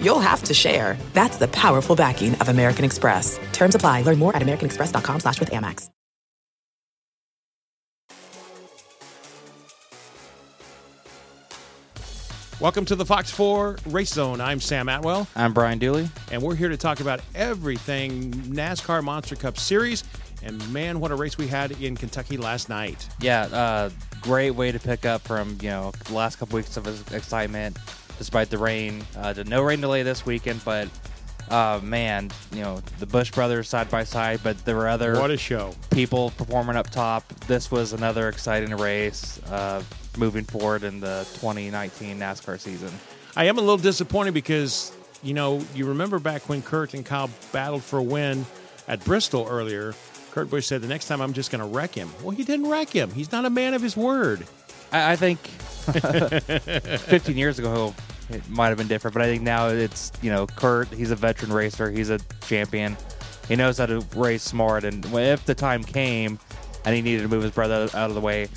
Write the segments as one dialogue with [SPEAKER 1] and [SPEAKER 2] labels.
[SPEAKER 1] you'll have to share. That's the powerful backing of American Express. Terms apply. Learn more at americanexpress.com slash with Amex.
[SPEAKER 2] Welcome to the Fox 4 Race Zone. I'm Sam Atwell,
[SPEAKER 3] I'm Brian Dulle.
[SPEAKER 2] and we're here to talk about everything NASCAR Monster Cup Series. And man, what a race we had in Kentucky last night.
[SPEAKER 3] Yeah, uh, great way to pick up from you know the last couple weeks of excitement, despite the rain. Uh, no rain delay this weekend, but uh, man, you know the Busch brothers side by side, but there were other
[SPEAKER 2] What a show.
[SPEAKER 3] people performing up top. This was another exciting race uh, moving forward in the 2019 NASCAR season.
[SPEAKER 2] I am a little disappointed because, you know, you remember back when Kurt and Kyle battled for a win at Bristol earlier. Kurt Busch said, The next time I'm just going to wreck him. Well, he didn't wreck him. He's not a man of his word.
[SPEAKER 3] I, I think 15 years ago it might have been different, but I think now it's you know Kurt. He's a veteran racer. He's a champion. He knows how to race smart, and if the time came and he needed to move his brother out of the way,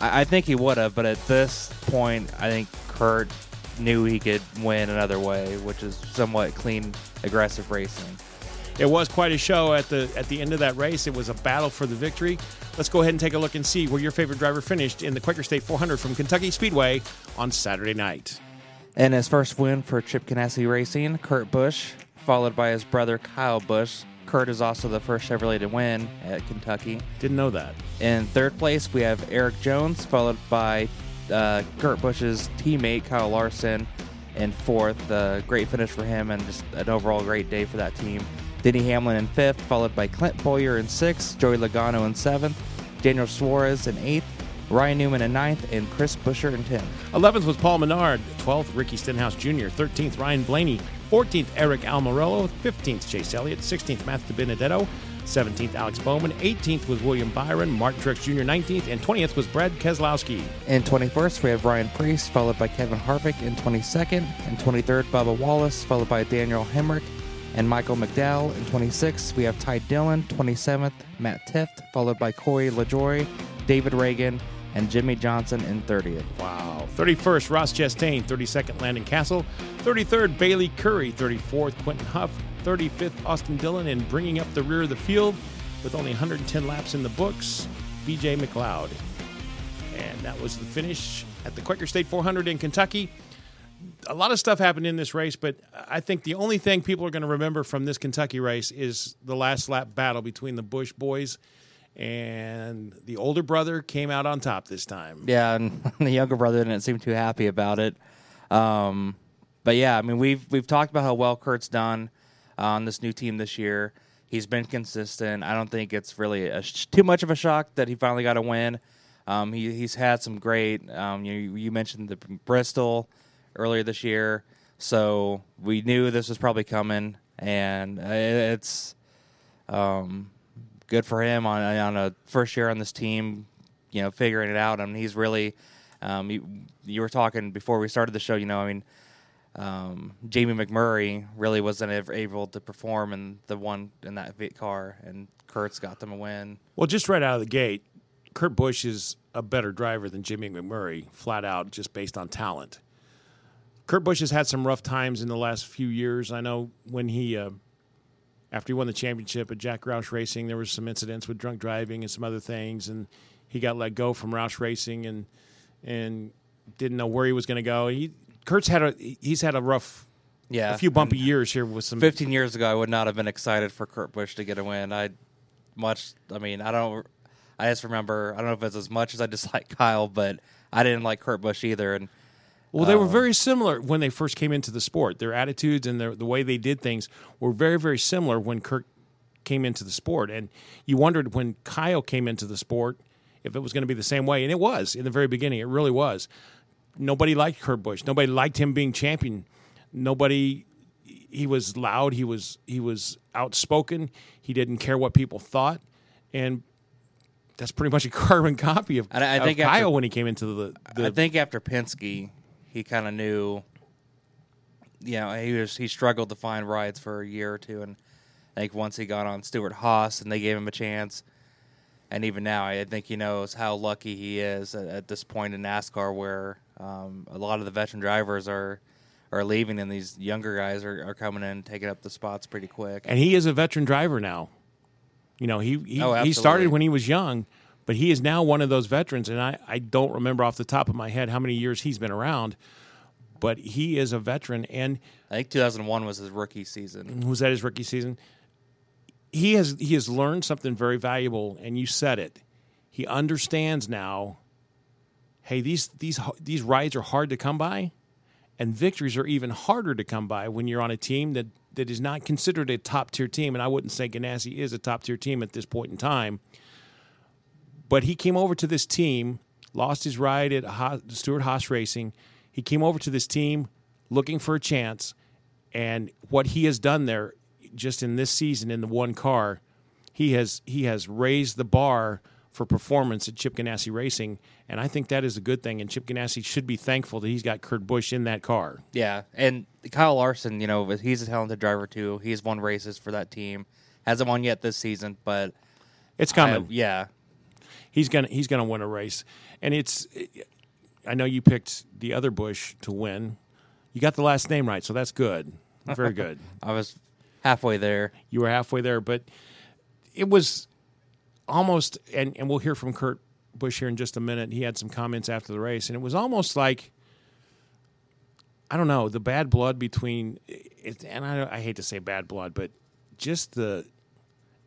[SPEAKER 3] I, I think he would have. But at this point, I think Kurt knew he could win another way, which is somewhat clean, aggressive racing.
[SPEAKER 2] It was quite a show at the at the end of that race. It was a battle for the victory. Let's go ahead and take a look and see where your favorite driver finished in the Quaker State 400 from Kentucky Speedway on Saturday night.
[SPEAKER 3] And his first win for Chip Ganassi Racing, Kurt Busch, followed by his brother Kyle Busch. Kurt is also the first Chevrolet to win at Kentucky.
[SPEAKER 2] Didn't know that.
[SPEAKER 3] In third place, we have Erik Jones, followed by uh, Kurt Busch's teammate Kyle Larson. In fourth, uh, great finish for him and just an overall great day for that team. Denny Hamlin in fifth, followed by Clint Bowyer in sixth, Joey Logano in seventh, Daniel Suarez in eighth, Ryan Newman in ninth, and Chris Buescher in tenth.
[SPEAKER 2] 11th was Paul Menard. 12th, Ricky Stenhouse Jr. 13th, Ryan Blaney. 14th, Aric Almirola. 15th, Chase Elliott. 16th, Matt DiBenedetto. 17th, Alex Bowman. 18th was William Byron. Martin Truex Jr. 19th. And 20th was Brad Keselowski.
[SPEAKER 3] In 21st, we have Ryan Preece, followed by Kevin Harvick in 22nd. and 23rd, Bubba Wallace, followed by Daniel Hemric and Michael McDowell. In 26th, we have Ty Dillon. 27th, Matt Tifft, followed by Corey LaJoie, David Ragan, and Jimmie Johnson in 30th.
[SPEAKER 2] Wow. 31st, Ross Chastain. 32nd, Landon Cassill. 33rd, Bayley Currey. 34th, Quin Houff. 35th, Austin Dillon. And bringing up the rear of the field with only 110 laps in the books, BJ McLeod. And that was the finish at the Quaker State 400 in Kentucky. A lot of stuff happened in this race, but I think the only thing people are going to remember from this Kentucky race is the last lap battle between the Busch boys. And the older brother came out on top this time.
[SPEAKER 3] Yeah, and the younger brother didn't seem too happy about it. Um, but yeah, I mean, we've we've talked about how well Kurt's done on this new team this year. He's been consistent. I don't think it's really a too much of a shock that he finally got a win. Um, he, he's had some great. Um, you, you mentioned the Bristol earlier this year, so we knew this was probably coming, and it's um, good for him on on a first year on this team. You know, figuring it out. I mean, he's really. Um, you, you were talking before we started the show. You know, I mean, um, Jamie McMurray really wasn't able to perform in the one in that Vit car, and Kurt's got them a win.
[SPEAKER 2] Well, just right out of the gate, Kurt Busch is a better driver than Jimmy McMurray, flat out, just based on talent. Kurt Busch has had some rough times in the last few years. I know when he, uh, after he won the championship at Jack Roush Racing, there was some incidents with drunk driving and some other things, and he got let go from Roush Racing and and didn't know where he was going to go. He Kurt's had a he's had a rough,
[SPEAKER 3] Yeah,
[SPEAKER 2] a few bumpy years here with some
[SPEAKER 3] 15 years ago, I would not have been excited for Kurt Busch to get a win. I much. I mean, I don't. I just remember. I don't know if it's as much as I dislike Kyle, but I didn't like Kurt Busch either. And
[SPEAKER 2] Well, they were oh. very similar when they first came into the sport. Their attitudes and their, the way they did things were very, very similar when Kurt came into the sport. And you wondered when Kyle came into the sport if it was going to be the same way. And it was in the very beginning. It really was. Nobody liked Kurt Busch. Nobody liked him being champion. Nobody. He was loud. He was he was outspoken. He didn't care what people thought. And that's pretty much a carbon copy of,
[SPEAKER 3] And I
[SPEAKER 2] of
[SPEAKER 3] think
[SPEAKER 2] Kyle
[SPEAKER 3] after-
[SPEAKER 2] when he came into the. the
[SPEAKER 3] I think after Penske, he kind of knew. You know, he was he struggled to find rides for a year or two, and I think once he got on Stewart-Haas and they gave him a chance, and even now, I think he knows how lucky he is at, at this point in NASCAR, where um, a lot of the veteran drivers are are leaving, and these younger guys are, are coming in taking up the spots pretty quick.
[SPEAKER 2] and he is a veteran driver now. You know, he he,
[SPEAKER 3] Oh,
[SPEAKER 2] he started when he was young, but he is now one of those veterans. And I, I don't remember off the top of my head how many years he's been around, but he is a veteran. And
[SPEAKER 3] I think 2001 was his rookie season.
[SPEAKER 2] was that his rookie season? He has he has learned something very valuable, and you said it. He understands now. Hey, these these these rides are hard to come by, and victories are even harder to come by when you're on a team that that is not considered a top tier team. And I wouldn't say Ganassi is a top tier team at this point in time. But he came over to this team, lost his ride at Haas, Stewart-Haas Racing. He came over to this team looking for a chance, and what he has done there, just in this season in the one car, he has he has raised the bar for performance at Chip Ganassi Racing, and I think that is a good thing. And Chip Ganassi should be thankful that he's got Kurt Busch in that car.
[SPEAKER 3] Yeah, and Kyle Larson, you know, he's a talented driver too. He's won races for that team. Hasn't won yet this season, but
[SPEAKER 2] It's
[SPEAKER 3] I-
[SPEAKER 2] coming.
[SPEAKER 3] yeah,
[SPEAKER 2] he's gonna he's gonna win a race, and it's. I know you picked the other Busch to win. You got the last name right, so that's good. Very good.
[SPEAKER 3] I was halfway there.
[SPEAKER 2] you were halfway there, but it was almost. And and we'll hear from Kurt Busch here in just a minute. He had some comments after the race, and it was almost like. I don't know the bad blood between, it, and I, I hate to say bad blood, but just the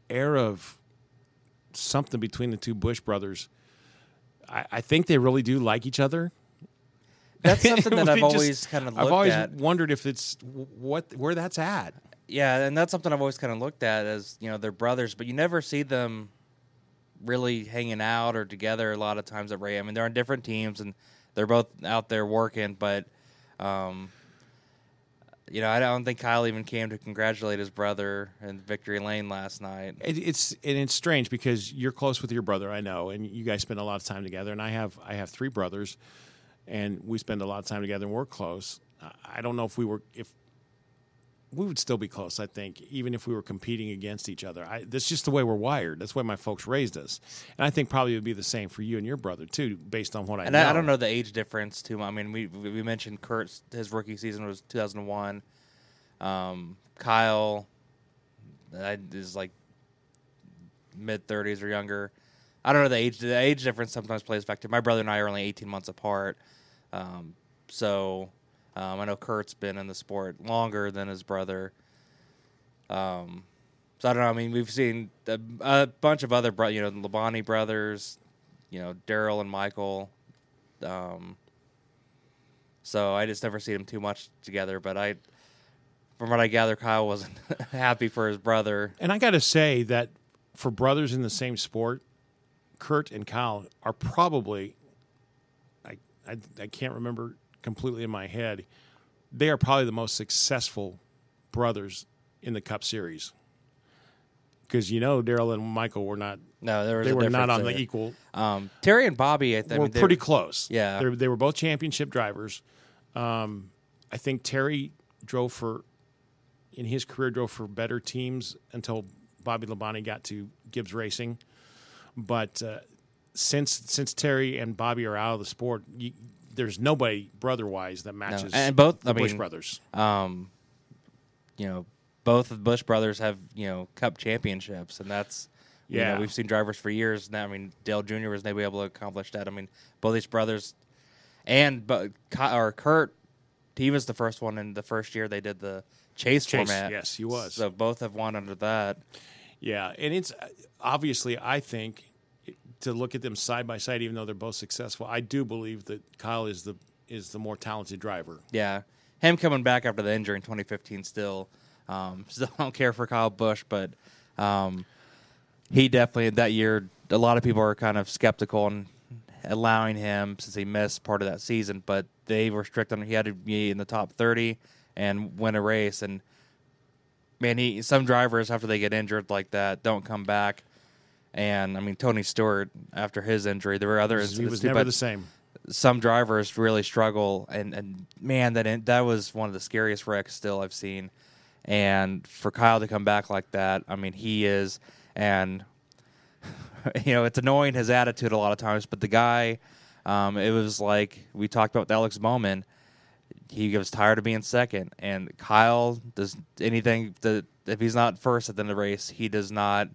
[SPEAKER 2] air of something between the two Busch brothers. I, I think they really do like each other.
[SPEAKER 3] That's something that I've
[SPEAKER 2] just-
[SPEAKER 3] always kind of looked
[SPEAKER 2] I've always
[SPEAKER 3] at.
[SPEAKER 2] wondered if it's what where that's at.
[SPEAKER 3] Yeah, and that's something I've always kind of looked at as you know they're brothers, but you never see them really hanging out or together a lot of times at Ray. I mean, they're on different teams and they're both out there working, but um, you know, I don't think Kyle even came to congratulate his brother in victory lane last night.
[SPEAKER 2] It, it's and it's strange because you're close with your brother, I know, and you guys spend a lot of time together. And I have I have three brothers, and we spend a lot of time together and we're close. I- don't know if we were if we would still be close. I think even if we were competing against each other. I, that's just the way we're wired. That's the way my folks raised us, and I think probably it would be the same for you and your brother too, based on what I
[SPEAKER 3] And
[SPEAKER 2] know.
[SPEAKER 3] I, I don't know the age difference too. I mean, we we we mentioned Kurt's his rookie season was 2001. Um, Kyle I, is like mid 30s or younger. I don't know the age. The age difference sometimes plays a factor. My brother and I are only 18 months apart, um, so um, I know Kurt's been in the sport longer than his brother. Um, so I don't know. I mean, we've seen a, a bunch of other, bro- you know, the Labonte brothers, you know, Darrell and Michael. Um, so I just never see them too much together. But I, from what I gather, Kyle wasn't happy for his brother.
[SPEAKER 2] And I got to say that for brothers in the same sport, Kurt and Kyle are probably, I, I, I can't remember completely in my head, they are probably the most successful brothers in the Cup Series. Because you know, Darrell and Michael were not,
[SPEAKER 3] No, there was
[SPEAKER 2] they were not on the equal,
[SPEAKER 3] Um, Terry and Bobby, I, th- I
[SPEAKER 2] were
[SPEAKER 3] mean,
[SPEAKER 2] pretty close.
[SPEAKER 3] Yeah.
[SPEAKER 2] They're, they were both championship drivers. Um, I think Terry drove for, in his career, drove for better teams until Bobby Labonte got to Gibbs Racing. But uh, since since Terry and Bobby are out of the sport, you, there's nobody brother wise that matches
[SPEAKER 3] and both-
[SPEAKER 2] the
[SPEAKER 3] I
[SPEAKER 2] Busch
[SPEAKER 3] mean,
[SPEAKER 2] brothers.
[SPEAKER 3] um, you know, both of the Busch brothers have you know Cup championships, and that's you
[SPEAKER 2] Yeah.
[SPEAKER 3] know, we've seen drivers for years now. I mean, Dale Jr. was never able to accomplish that. I mean, both these brothers, and but or Kurt, he was the first one in the first year they did the chase,
[SPEAKER 2] Chase,
[SPEAKER 3] format.
[SPEAKER 2] yes, he was.
[SPEAKER 3] So both have won under that.
[SPEAKER 2] Yeah, and it's obviously I think to look at them side by side, even though they're both successful, I do believe that Kyle is the is the more talented driver.
[SPEAKER 3] Yeah, him coming back after the injury in 2015 still. Um, still don't care for Kyle Busch, but um, he definitely that year. A lot of people are kind of skeptical and allowing him since he missed part of that season. But they were strict on he had to be in the top 30 and win a race. And man, he some drivers after they get injured like that don't come back. And I mean, Tony Stewart, after his injury, there were other
[SPEAKER 2] he was
[SPEAKER 3] too,
[SPEAKER 2] never the same.
[SPEAKER 3] some drivers really struggle, and, and man, that that was one of the scariest wrecks still I've seen. And for Kyle to come back like that, I mean, he is, and you know, it's annoying his attitude a lot of times. But the guy, um, it was like we talked about with Alex Bowman. He was tired of being second, and Kyle does anything that if he's not first at the end of the race, he does not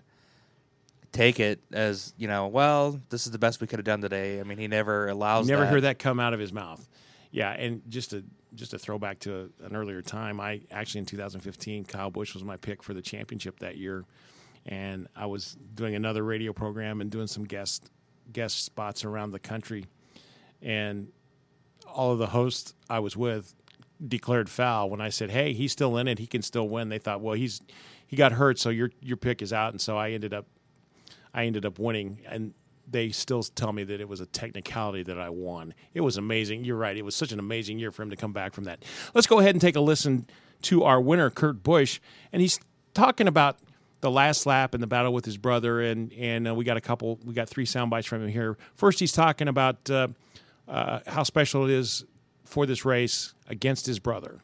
[SPEAKER 3] take it as you know. Well, this is the best we could have done today. I mean, he never allows.
[SPEAKER 2] Never
[SPEAKER 3] that.
[SPEAKER 2] hear that come out of his mouth. Yeah, and just a just a throwback to a, an earlier time. I actually in 2015, Kyle Busch was my pick for the championship that year, and I was doing another radio program and doing some guest guest spots around the country, and all of the hosts I was with declared foul when I said, "Hey, he's still in it. He can still win." They thought, "Well, he's he got hurt, so your your pick is out." And so I ended up I ended up winning, and they still tell me that it was a technicality that I won. It was amazing. You're right. It was such an amazing year for him to come back from that. Let's go ahead and take a listen to our winner, Kurt Busch, and he's talking about the last lap and the battle with his brother, and and uh, we got a couple, we got three sound bites from him here. First, he's talking about uh, uh, how special it is for this race against his brother.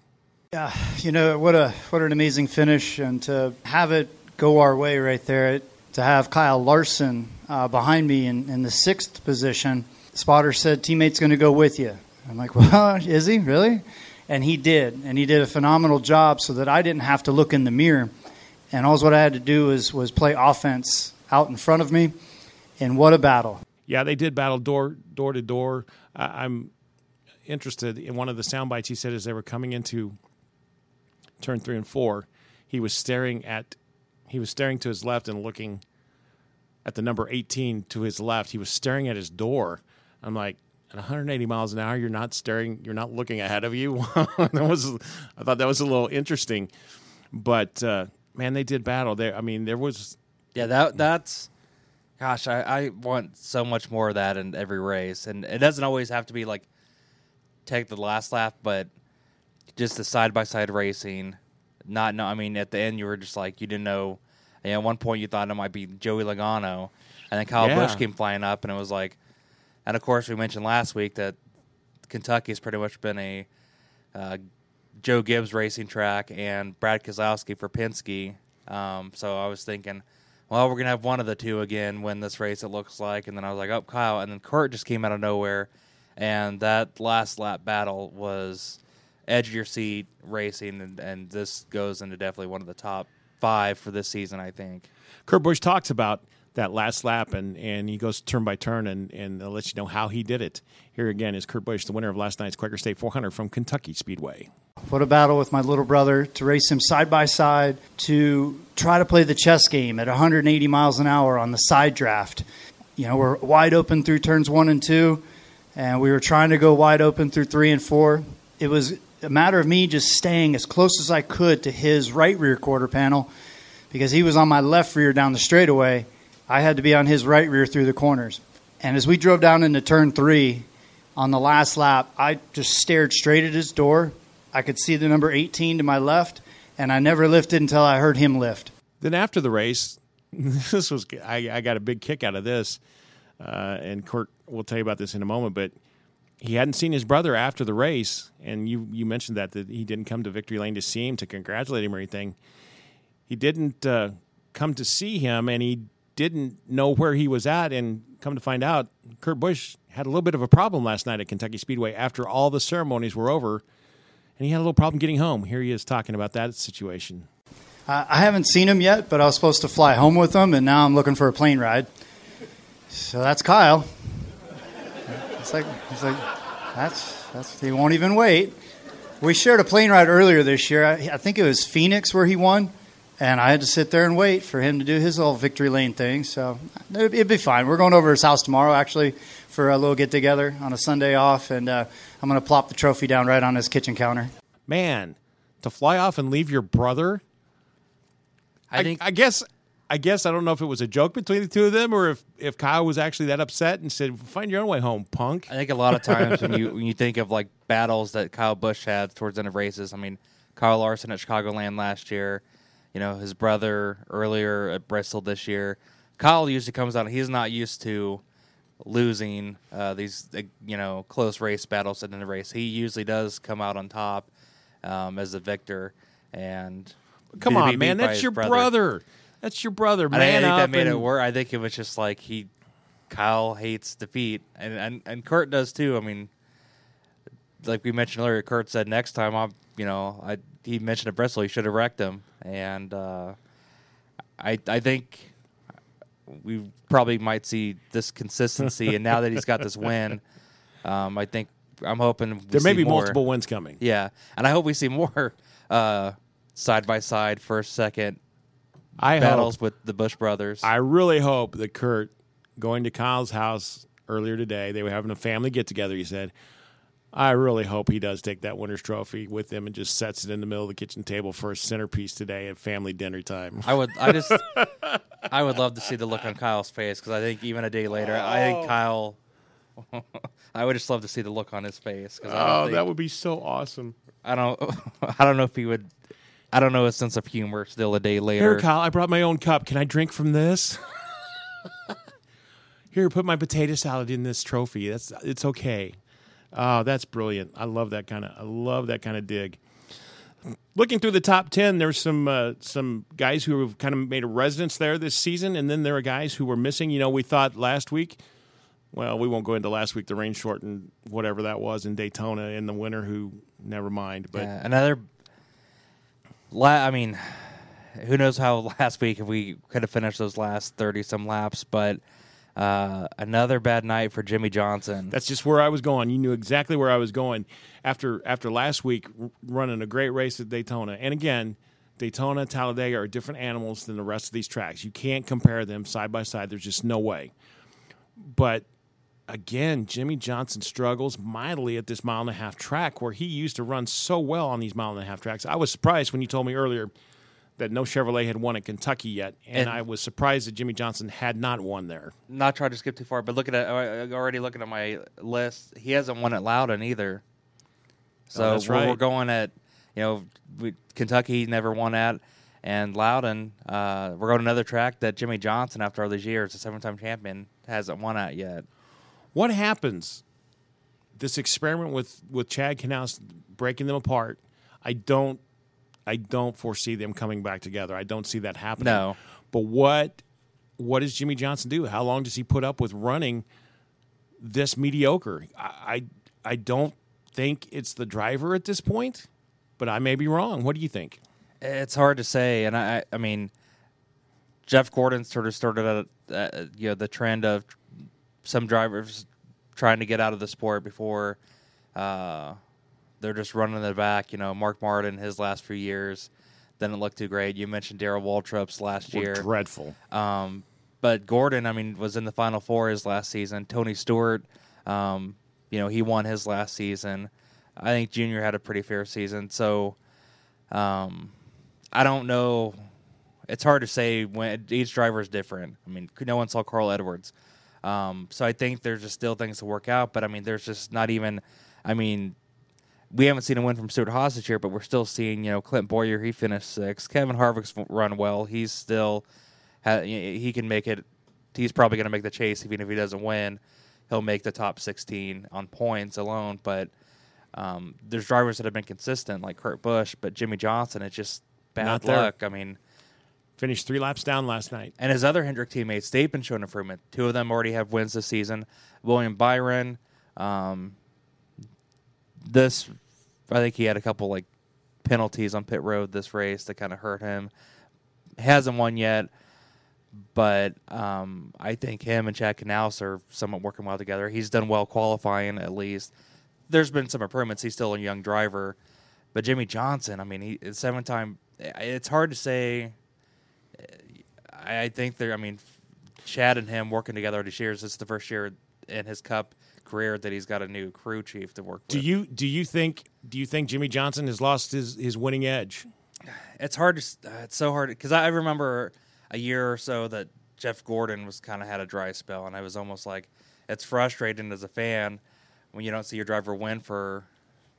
[SPEAKER 4] Yeah, you know what a what an amazing finish, and to have it go our way right there. It, to have Kyle Larson uh, behind me in, in the sixth position, spotter said teammate's going to go with you. I'm like, well, is he really? And he did, and he did a phenomenal job, so that I didn't have to look in the mirror, and all what I had to do was was play offense out in front of me. And what a battle!
[SPEAKER 2] Yeah, they did battle door door to door. I'm interested in one of the sound bites he said as they were coming into turn three and four, he was staring at he was staring to his left and looking at the number 18 to his left. He was staring at his door. I'm like, at 180 miles an hour, you're not staring, you're not looking ahead of you. that was, I thought that was a little interesting, but uh, man, they did battle there. I mean, there was,
[SPEAKER 3] Yeah, that that's gosh, I, I want so much more of that in every race. And it doesn't always have to be like take the last lap, but just the side by side racing. Not know I mean at the end you were just like you didn't know and at one point you thought it might be Joey Logano. And then Kyle
[SPEAKER 2] Yeah.
[SPEAKER 3] Busch came flying up and it was like and of course we mentioned last week that Kentucky has pretty much been a uh, Joe Gibbs racing track and Brad Keselowski for Penske. Um, so I was thinking, well, we're gonna have one of the two again win this race. It looks like, and then I was like, oh, Kyle, and then Kurt just came out of nowhere, and that last lap battle was edge of your seat racing, and, and this goes into definitely one of the top five for this season, I think.
[SPEAKER 2] Kurt Busch talks about that last lap and, and he goes turn by turn and, and lets you know how he did it. Here again is Kurt Busch, the winner of last night's Quaker State 400 from Kentucky Speedway.
[SPEAKER 4] What a battle with my little brother to race him side by side, to try to play the chess game at 180 miles an hour on the side draft. You know, we're wide open through turns one and two, and we were trying to go wide open through three and four. It was a matter of me just staying as close as I could to his right rear quarter panel because he was on my left rear down the straightaway. I had to be on his right rear through the corners. And as we drove down into turn three on the last lap, I just stared straight at his door. I could see the number 18 to my left, and I never lifted until I heard him lift.
[SPEAKER 2] Then after the race, this was I, I got a big kick out of this, uh, and Kurt will tell you about this in a moment. But he hadn't seen his brother after the race, and you you mentioned that that he didn't come to Victory Lane to see him to congratulate him or anything. He didn't uh, come to see him, and he didn't know where he was at. And come to find out, Kurt Busch had a little bit of a problem last night at Kentucky Speedway after all the ceremonies were over, and he had a little problem getting home. Here he is talking about that situation.
[SPEAKER 4] I I haven't seen him yet, but I was supposed to fly home with him, and now I'm looking for a plane ride. So that's Kyle. It's like, it's like that's, that's, he won't even wait. We shared a plane ride earlier this year. I, I think it was Phoenix where he won, and I had to sit there and wait for him to do his little victory lane thing. So it'd, it'd be fine. We're going over to his house tomorrow, actually, for a little get together on a Sunday off, and uh, I'm going to plop the trophy down right on his kitchen counter.
[SPEAKER 2] Man, to fly off and leave your brother
[SPEAKER 3] I think
[SPEAKER 2] I guess I guess I don't know if it was a joke between the two of them or if, if Kyle was actually that upset and said, "Find your own way home, punk."
[SPEAKER 3] I think a lot of times when you when you think of like battles that Kyle Busch had towards the end of races, I mean, Kyle Larson at Chicagoland last year, you know, his brother earlier at Bristol this year, Kyle usually comes out. He's not used to losing uh, these uh, you know close race battles in the end of race. He usually does come out on top um, as a victor. And
[SPEAKER 2] Come on, man. That's your
[SPEAKER 3] brother.
[SPEAKER 2] brother. That's your brother.
[SPEAKER 3] And I
[SPEAKER 2] Man
[SPEAKER 3] think
[SPEAKER 2] up.
[SPEAKER 3] that made it
[SPEAKER 2] and-
[SPEAKER 3] worse. I think it was just like he, Kyle hates defeat, and and, and Kurt does too. I mean, like we mentioned earlier, Kurt said next time I'm, you know, I he mentioned at Bristol he should have wrecked him, and uh, I I think we probably might see this consistency, and now that he's got this win, um, I think I'm hoping we
[SPEAKER 2] There may
[SPEAKER 3] see
[SPEAKER 2] be
[SPEAKER 3] more.
[SPEAKER 2] multiple wins coming.
[SPEAKER 3] Yeah, and I hope we see more uh, side by side first second
[SPEAKER 2] I
[SPEAKER 3] battles
[SPEAKER 2] hope.
[SPEAKER 3] with the Busch brothers.
[SPEAKER 2] I really hope that Kurt going to Kyle's house earlier today. They were having a family get together. He said, "I really hope he does take that winner's trophy with him and just sets it in the middle of the kitchen table for a centerpiece today at family dinner time."
[SPEAKER 3] I would. I just. I would love to see the look on Kyle's face because I think even a day later, I
[SPEAKER 2] Oh.
[SPEAKER 3] think Kyle. I would just love to see the look on his face because
[SPEAKER 2] Oh,
[SPEAKER 3] think,
[SPEAKER 2] that would be so awesome.
[SPEAKER 3] I don't. I don't know if he would. I don't know his sense of humor. Still a day later.
[SPEAKER 2] Here, Kyle, I brought my own cup. Can I drink from this? Here, put my potato salad in this trophy. That's it's okay. Oh, that's brilliant. I love that kind of. I love that kind of dig. Looking through the top ten, there's some uh, some guys who have kind of made a residence there this season, and then there are guys who were missing. You know, we thought last week. Well, we won't go into last week. The rain shortened whatever that was in Daytona in the winter. Who never mind. But
[SPEAKER 3] Yeah, another. La- I mean, who knows how last week if we could have finished those last thirty some laps, but uh, another bad night for Jimmie Johnson.
[SPEAKER 2] That's just where I was going. You knew exactly where I was going after after last week running a great race at Daytona. And again, Daytona, Talladega are different animals than the rest of these tracks. You can't compare them side by side. There's just no way. But again, Jimmie Johnson struggles mightily at this mile and a half track where he used to run so well on these mile and a half tracks. I was surprised when you told me earlier that no Chevrolet had won at Kentucky yet, and,
[SPEAKER 3] And-
[SPEAKER 2] I was surprised that Jimmie Johnson had not won there.
[SPEAKER 3] not trying to skip too far, but looking at already looking at my list, he hasn't won at Loudon either. So
[SPEAKER 2] Oh, that's
[SPEAKER 3] we're, we're going at you know we, Kentucky he never won at, and Loudon uh, we're going another track that Jimmie Johnson after all these years, a seven-time champion, hasn't won at yet.
[SPEAKER 2] What happens? This experiment with with Chad Knaus breaking them apart. I don't. I don't foresee them coming back together. I don't see that happening.
[SPEAKER 3] No.
[SPEAKER 2] But what what does Jimmie Johnson do? How long does he put up with running this mediocre? I I, I don't think it's the driver at this point, but I may be wrong. What do you think?
[SPEAKER 3] It's hard to say, and I, I mean, Jeff Gordon sort of started at uh, you know the trend of some drivers trying to get out of the sport before uh, they're just running the back. You know, Mark Martin his last few years didn't look too great. You mentioned Darrell Waltrip's last
[SPEAKER 2] Were
[SPEAKER 3] year,
[SPEAKER 2] dreadful.
[SPEAKER 3] um, but Gordon, I mean, was in the final four his last season. Tony Stewart, um, you know, he won his last season. I think Junior had a pretty fair season. So, um, I don't know. It's hard to say when each driver is different. I mean, no one saw Carl Edwards. Um, so I think there's just still things to work out. But I mean, there's just not even. I mean, we haven't seen a win from Stewart-Haas this year, but we're still seeing, you know, Clint Bowyer, he finished sixth. Kevin Harvick's run well. He's still, ha- he can make it. He's probably going to make the chase, even if he doesn't win. He'll make the top 16 on points alone. But um, there's drivers that have been consistent, like Kurt Busch, but Jimmie Johnson, it's just bad
[SPEAKER 2] Not there.
[SPEAKER 3] luck. I mean,
[SPEAKER 2] Finished three laps down last night.
[SPEAKER 3] and his other Hendrick teammates, they've been showing improvement. Two of them already have wins this season. William Byron, um, this, I think he had a couple like penalties on pit road this race that kind of hurt him. Hasn't won yet, but um, I think him and Chad Knaus are somewhat working well together. He's done well qualifying at least. There's been some improvements. He's still a young driver, but Jimmie Johnson, I mean, he seven time. It's hard to say. I I think they're. I mean, Chad and him working together this year. It's the first year in his Cup career that he's got a new crew chief to work with.
[SPEAKER 2] Do you do you think do you think Jimmie Johnson has lost his, his winning edge?
[SPEAKER 3] It's hard to. Uh, it's so hard because I remember a year or so that Jeff Gordon was kind of had a dry spell, and I was almost like, it's frustrating as a fan when you don't see your driver win for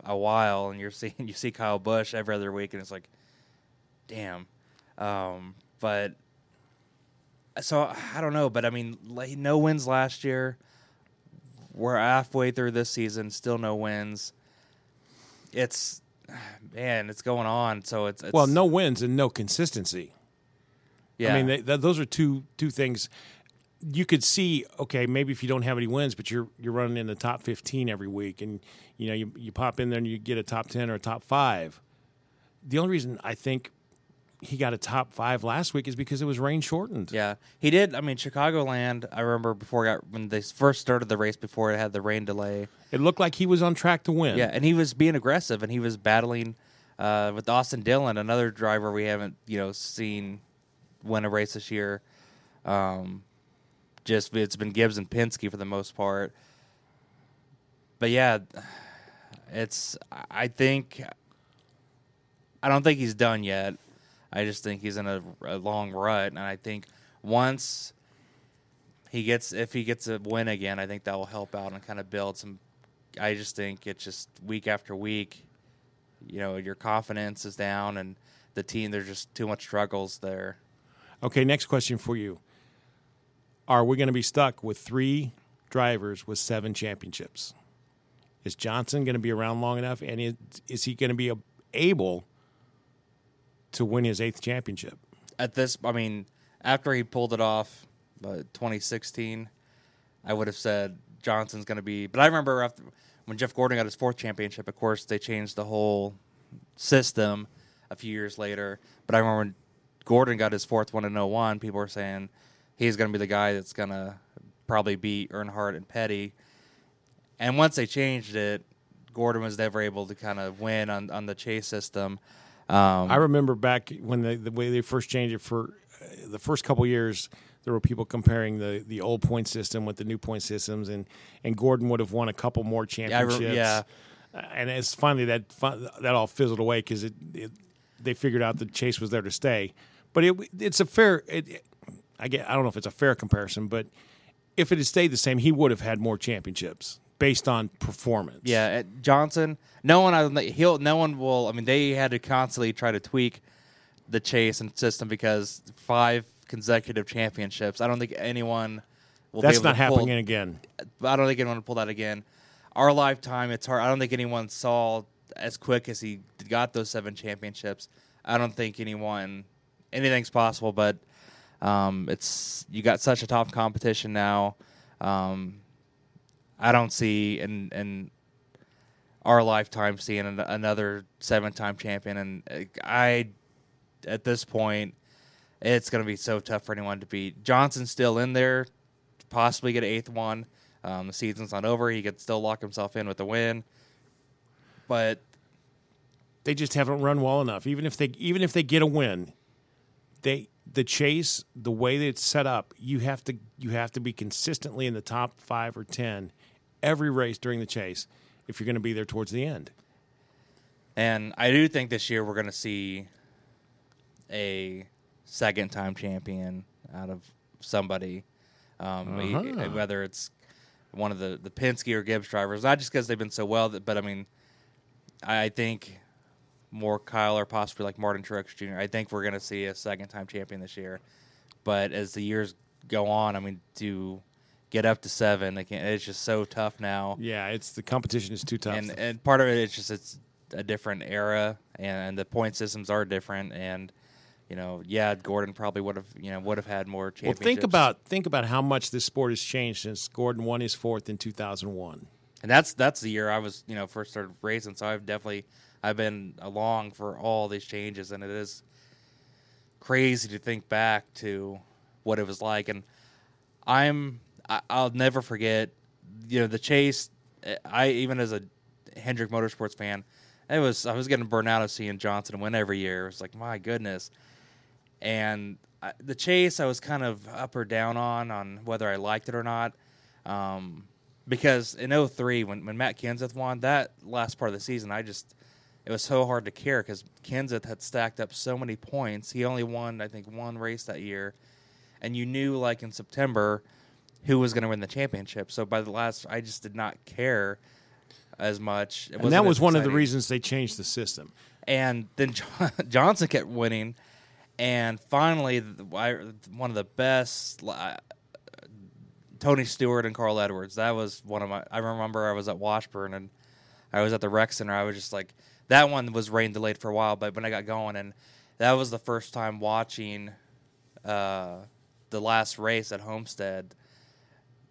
[SPEAKER 3] a while, and you're seeing you see Kyle Busch every other week, and it's like, damn. Um, but so I don't know, but I mean, like, no wins last year. We're halfway through this season, still no wins. It's man, it's going on. So it's, it's
[SPEAKER 2] Well, no wins and no consistency.
[SPEAKER 3] Yeah,
[SPEAKER 2] I mean, they, th- those are two two things. You could see, okay, maybe if you don't have any wins, but you're you're running in the top fifteen every week, and you know you you pop in there and you get a top ten or a top five. The only reason I think he got a top five last week is because it was rain shortened.
[SPEAKER 3] Yeah, he did. I mean, Chicagoland. I remember before got when they first started the race before it had the rain delay.
[SPEAKER 2] It looked like he was on track to win.
[SPEAKER 3] Yeah, and he was being aggressive, and he was battling uh, with Austin Dillon, another driver we haven't you know seen win a race this year. Um, just it's been Gibbs and Penske for the most part. But yeah, it's I think I don't think he's done yet. I just think he's in a, a long rut, and I think once he gets if he gets a win again, I think that will help out and kind of build some. I just think it's just week after week, you know, your confidence is down, and the team there's just too much struggles there.
[SPEAKER 2] Okay, next question for you. Are we going to be stuck with three drivers with seven championships? Is Johnson going to be around long enough, and is, is he going to be able to win his eighth championship?
[SPEAKER 3] At this, I mean, after he pulled it off, uh, 2016, I would have said Johnson's going to be. But I remember after when Jeff Gordon got his fourth championship. Of course, they changed the whole system a few years later. But I remember when Gordon got his fourth one in 01, people were saying he's going to be the guy that's going to probably beat Earnhardt and Petty. And once they changed it, Gordon was never able to kind of win on, on the chase system. Um,
[SPEAKER 2] I remember back when they, the way they first changed it for uh, the first couple years, there were people comparing the, the old point system with the new point systems, and, and Gordon would have won a couple more
[SPEAKER 3] I re-
[SPEAKER 2] championships.
[SPEAKER 3] yeah.
[SPEAKER 2] And it's finally that that all fizzled away because it, it they figured out that Chase was there to stay. But it it's a fair. It- I get I don't know if it's a fair comparison, but if it had stayed the same, he would have had more championships based on performance.
[SPEAKER 3] Yeah, Johnson. No one. I He'll. No one will. I mean, they had to constantly try to tweak the chase and system because five consecutive championships. I don't think anyone will.
[SPEAKER 2] that's
[SPEAKER 3] be able
[SPEAKER 2] not
[SPEAKER 3] to pull,
[SPEAKER 2] happening again.
[SPEAKER 3] I don't think anyone will pull that again. Our lifetime, it's hard. I don't think anyone saw as quick as he got those seven championships. I don't think anyone anything's possible, but um, it's you got such a tough competition now. Um, I don't see in in our lifetime seeing an, another seven time champion, and uh, I at this point it's going to be so tough for anyone to beat. Johnson's still in there, possibly get an eighth one. Um, the season's not over; he could still lock himself in with a win. But
[SPEAKER 2] They just haven't run well enough. Even if they even if they get a win, they the chase the way that it's set up, you have to you have to be consistently in the top five or ten every race during the chase if you're going to be there towards the end.
[SPEAKER 3] And I do think this year we're going to see a second time champion out of somebody, um,
[SPEAKER 2] Uh-huh.
[SPEAKER 3] whether it's one of the, the Penske or Gibbs drivers, not just because they've been so well, that- but I mean, I I think more Kyle or possibly like Martin Truex Jr. I think we're going to see a second time champion this year. But as the years go on, I mean, to get up to seven, again, it's just so tough now
[SPEAKER 2] Yeah, it's the competition is too tough.
[SPEAKER 3] and and part of it is just it's a different era and, the point systems are different and you know yeah Gordon probably would have you know would have had more
[SPEAKER 2] changes.
[SPEAKER 3] well,
[SPEAKER 2] think about think about how much this sport has changed since Gordon won his fourth in 2001.
[SPEAKER 3] and that's that's the year I was you know first started racing so I've definitely I've been along for all these changes and it is crazy to think back to what it was like and I'm I'll never forget you know the chase. I even as a Hendrick Motorsports fan it was I was getting burned out of seeing Johnson win every year. It was like my goodness. And I, the chase I was kind of up or down on on whether I liked it or not. Um, because in 03 when, when Matt Kenseth won that last part of the season I just it was so hard to care because Kenseth had stacked up so many points. He only won I think one race that year. And you knew like in September who was going to win the championship so by the last I just did not care as much It
[SPEAKER 2] And that was one of the reasons they changed the system.
[SPEAKER 3] and then John- Johnson kept winning, And finally, the- I, one of the best, uh, Tony Stewart and Carl Edwards. That was one of my. I remember I was at Washburn and I was at the rec center. I was just like, that one was rain delayed for a while, but when I got going, and that was the first time watching uh, the last race at Homestead.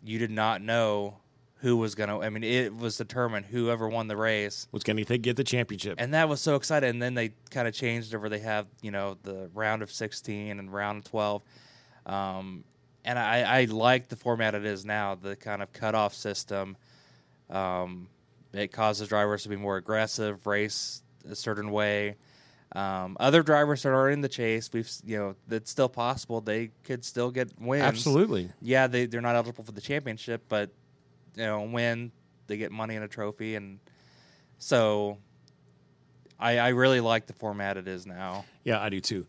[SPEAKER 3] You did not know who was going to. I mean, it was determined whoever won the race
[SPEAKER 2] Was going to get the championship.
[SPEAKER 3] and that was so exciting. And then they kind of changed over. They have you know the round of sixteen and round of twelve, um, and I, I like the format it is now. The kind of cutoff system. Um, it causes drivers to be more aggressive, race a certain way. Um, other drivers that are in the chase, we've you know it's still possible they could still get wins.
[SPEAKER 2] Absolutely.
[SPEAKER 3] Yeah, they they're not eligible for the championship, but you know win they get money and a trophy, and so I I really like the format it is now.
[SPEAKER 2] Yeah, I do too.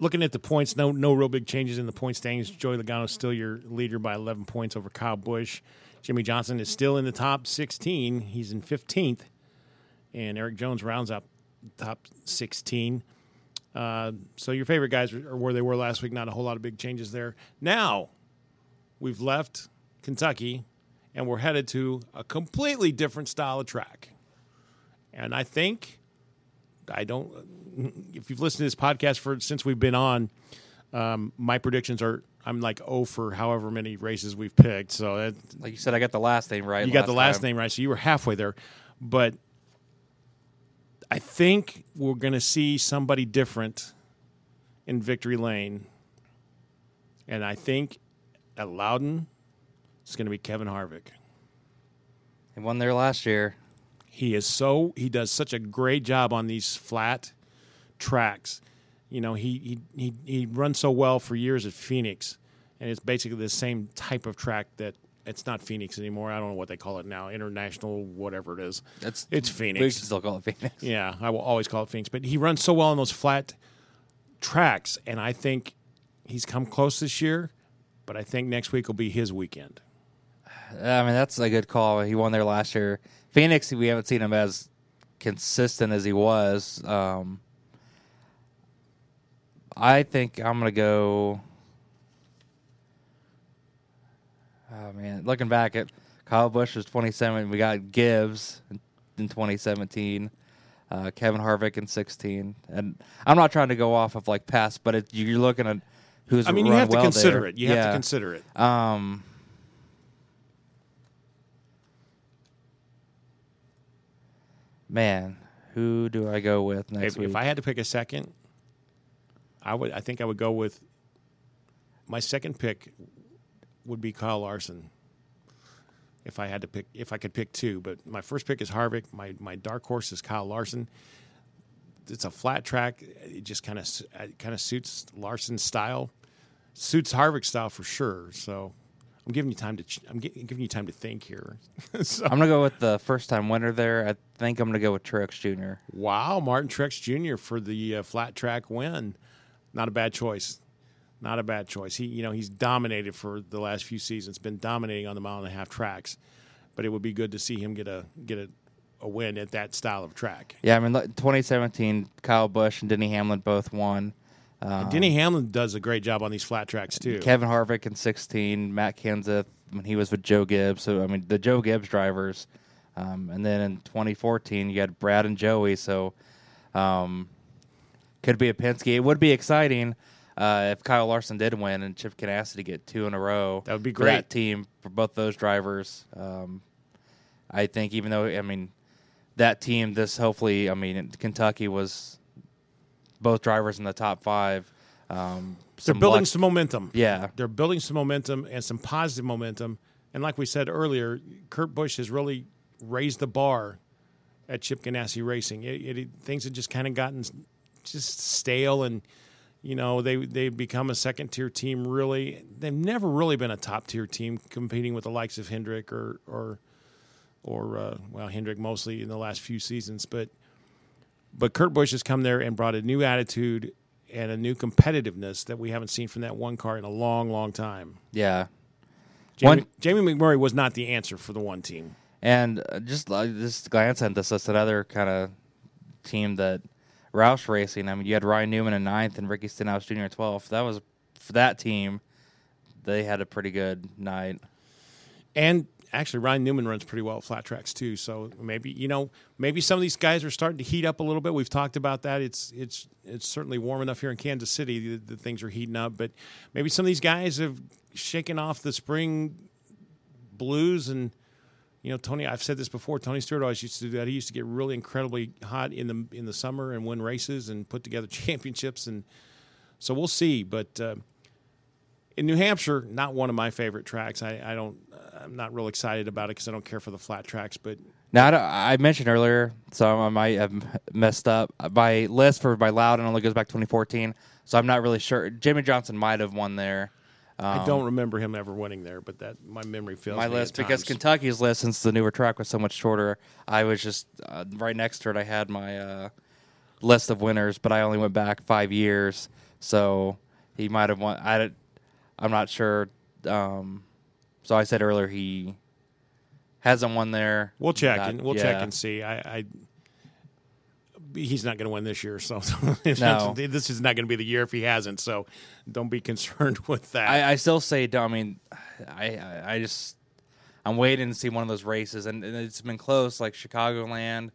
[SPEAKER 2] Looking at the points, no no real big changes in the point standings. Joey Logano is still your leader by 11 points over Kyle Busch. Jimmie Johnson is still in the top 16. He's in 15th. And Erik Jones rounds up top 16. Uh, so your favorite guys are where they were last week. Not a whole lot of big changes there. Now we've left Kentucky and we're headed to a completely different style of track. And I think I don't. If you've listened to this podcast for since we've been on, um, my predictions are I'm like oh for however many races we've picked. So that,
[SPEAKER 3] Like you said, I got the last name right.
[SPEAKER 2] you got the last
[SPEAKER 3] time.
[SPEAKER 2] name right, so you were halfway there. But I think we're going to see somebody different in victory lane, and I think at Loudon it's going to be Kevin Harvick.
[SPEAKER 3] He won there last year.
[SPEAKER 2] He is so he does such a great job on these flat tracks. You know, he he he, he runs so well for years at Phoenix, and it's basically the same type of track that it's not Phoenix anymore. I don't know what they call it now, international whatever it is.
[SPEAKER 3] It's
[SPEAKER 2] it's
[SPEAKER 3] We
[SPEAKER 2] Phoenix.
[SPEAKER 3] should still call it Phoenix.
[SPEAKER 2] Yeah, I will always call it Phoenix, but he runs so well on those flat tracks, and I think he's come close this year. But I think next week will be his weekend.
[SPEAKER 3] I mean, that's a good call. He won there last year. Phoenix, we haven't seen him as consistent as he was. Um, I think I'm gonna go. Oh man, looking back at Kyle Busch was 27. We got Gibbs in, in 2017. Uh, Kevin Harvick in 16, and I'm not trying to go off of like past, but it, you're looking at who's.
[SPEAKER 2] I mean, you have to
[SPEAKER 3] well
[SPEAKER 2] consider
[SPEAKER 3] there.
[SPEAKER 2] it. You have to consider it.
[SPEAKER 3] Um, man, who do I go with next
[SPEAKER 2] If,
[SPEAKER 3] week?
[SPEAKER 2] if I had to pick a second, I would. I think I would go with my second pick would be Kyle Larson. If I had to pick, if I could pick two, but my first pick is Harvick. My my dark horse is Kyle Larson. It's a flat track. It just kind of kind of suits Larson's style, suits Harvick's style for sure. So I'm giving you time to ch- I'm gi- giving you time to think here. so,
[SPEAKER 3] I'm gonna go with the first time winner there. I think I'm gonna go with Truex Jr.
[SPEAKER 2] Wow, Martin Truex Jr. for the uh, flat track win. Not a bad choice. Not a bad choice. He, you know, he's dominated for the last few seasons. Been dominating on the mile and a half tracks, but it would be good to see him get a get a, a win at that style of track.
[SPEAKER 3] Yeah, I mean, 2017, Kyle Busch and Denny Hamlin both won. Um,
[SPEAKER 2] Denny Hamlin does a great job on these flat tracks too.
[SPEAKER 3] Kevin Harvick in 16, Matt Kenseth when he was with Joe Gibbs. So I mean, the Joe Gibbs drivers, um, and then in 2014 you had Brad and Joey. So um, could be a Penske. It would be exciting uh, if Kyle Larson did win and Chip Ganassi get two in a row.
[SPEAKER 2] That would be great.
[SPEAKER 3] that team for both those drivers. Um, I think even though I mean that team, this hopefully I mean Kentucky was both drivers in the top five. Um,
[SPEAKER 2] They're building
[SPEAKER 3] luck-
[SPEAKER 2] some momentum.
[SPEAKER 3] Yeah.
[SPEAKER 2] They're building some momentum and some positive momentum. And like we said earlier, Kurt Busch has really raised the bar at Chip Ganassi Racing. It, it, things had just kind of gotten just stale, and you know they they've become a second tier team. Really, they've never really been a top tier team competing with the likes of Hendrick or or or uh, well Hendrick mostly in the last few seasons, but but Kurt Busch has come there and brought a new attitude and a new competitiveness that we haven't seen from that one car in a long, long time.
[SPEAKER 3] Yeah.
[SPEAKER 2] Jamie,
[SPEAKER 3] One-
[SPEAKER 2] Jamie McMurray was not the answer for the one team.
[SPEAKER 3] And uh, just uh, just glance at this, that's another kind of team that Roush Racing. I mean, you had Ryan Newman in ninth and Ricky Stenhouse Jr. twelfth. That was for that team. They had a pretty good night.
[SPEAKER 2] And actually, Ryan Newman runs pretty well at flat tracks too. So maybe you know, maybe some of these guys are starting to heat up a little bit. We've talked about that. It's it's it's certainly warm enough here in Kansas City that, that things are heating up. But maybe some of these guys have shaken off the spring blues and. You know, Tony. I've said this before. Tony Stewart always used to do that. He used to get really incredibly hot in the in the summer and win races and put together championships. And so we'll see. But uh, in New Hampshire, not one of my favorite tracks. I, I don't. I'm not real excited about it because I don't care for the flat tracks. But
[SPEAKER 3] Now I, I mentioned earlier, so I might have messed up. My list for my Loudon only goes back 2014, so I'm not really sure. Jimmie Johnson might have won there.
[SPEAKER 2] I don't remember him ever winning there. But that my memory fails
[SPEAKER 3] my
[SPEAKER 2] me
[SPEAKER 3] list because. Kentucky's list, since the newer track was so much shorter, I was just uh, right next to it. I had my uh, list of winners, but I only went back five years, so he might have won. I, I'm not sure. Um, so I said earlier he hasn't won there.
[SPEAKER 2] We'll check
[SPEAKER 3] Not-
[SPEAKER 2] and we'll check and see. I, I he's not going to win this year, so
[SPEAKER 3] No.
[SPEAKER 2] this is not going to be the year if he hasn't. So don't be concerned with that.
[SPEAKER 3] I, I still say, I mean, I, I, I just, I'm waiting to see one of those races, and, and it's been close, like Chicagoland,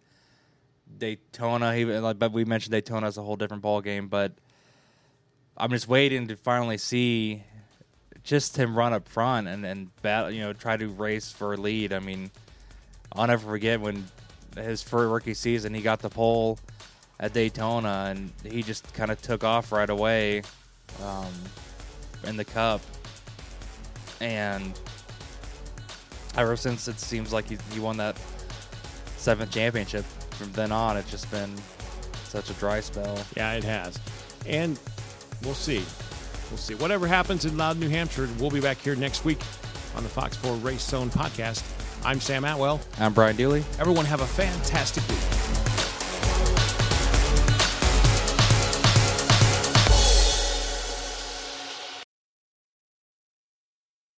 [SPEAKER 3] Daytona. Even like, but we mentioned Daytona as a whole different ball game, but I'm just waiting to finally see just him run up front and and battle, you know, try to race for a lead. I mean, I'll never forget when his first rookie season he got the pole at Daytona, and he just kind of took off right away um, in the Cup, and ever since it seems like he, he won that seventh championship. From then on, it's just been such a dry spell.
[SPEAKER 2] yeah, it has, and we'll see. We'll see. Whatever happens in Loud, New Hampshire, we'll be back here next week on the Fox 4 Race Zone podcast. I'm Sam Atwell.
[SPEAKER 3] I'm Brian Dulle.
[SPEAKER 2] Everyone have a fantastic week.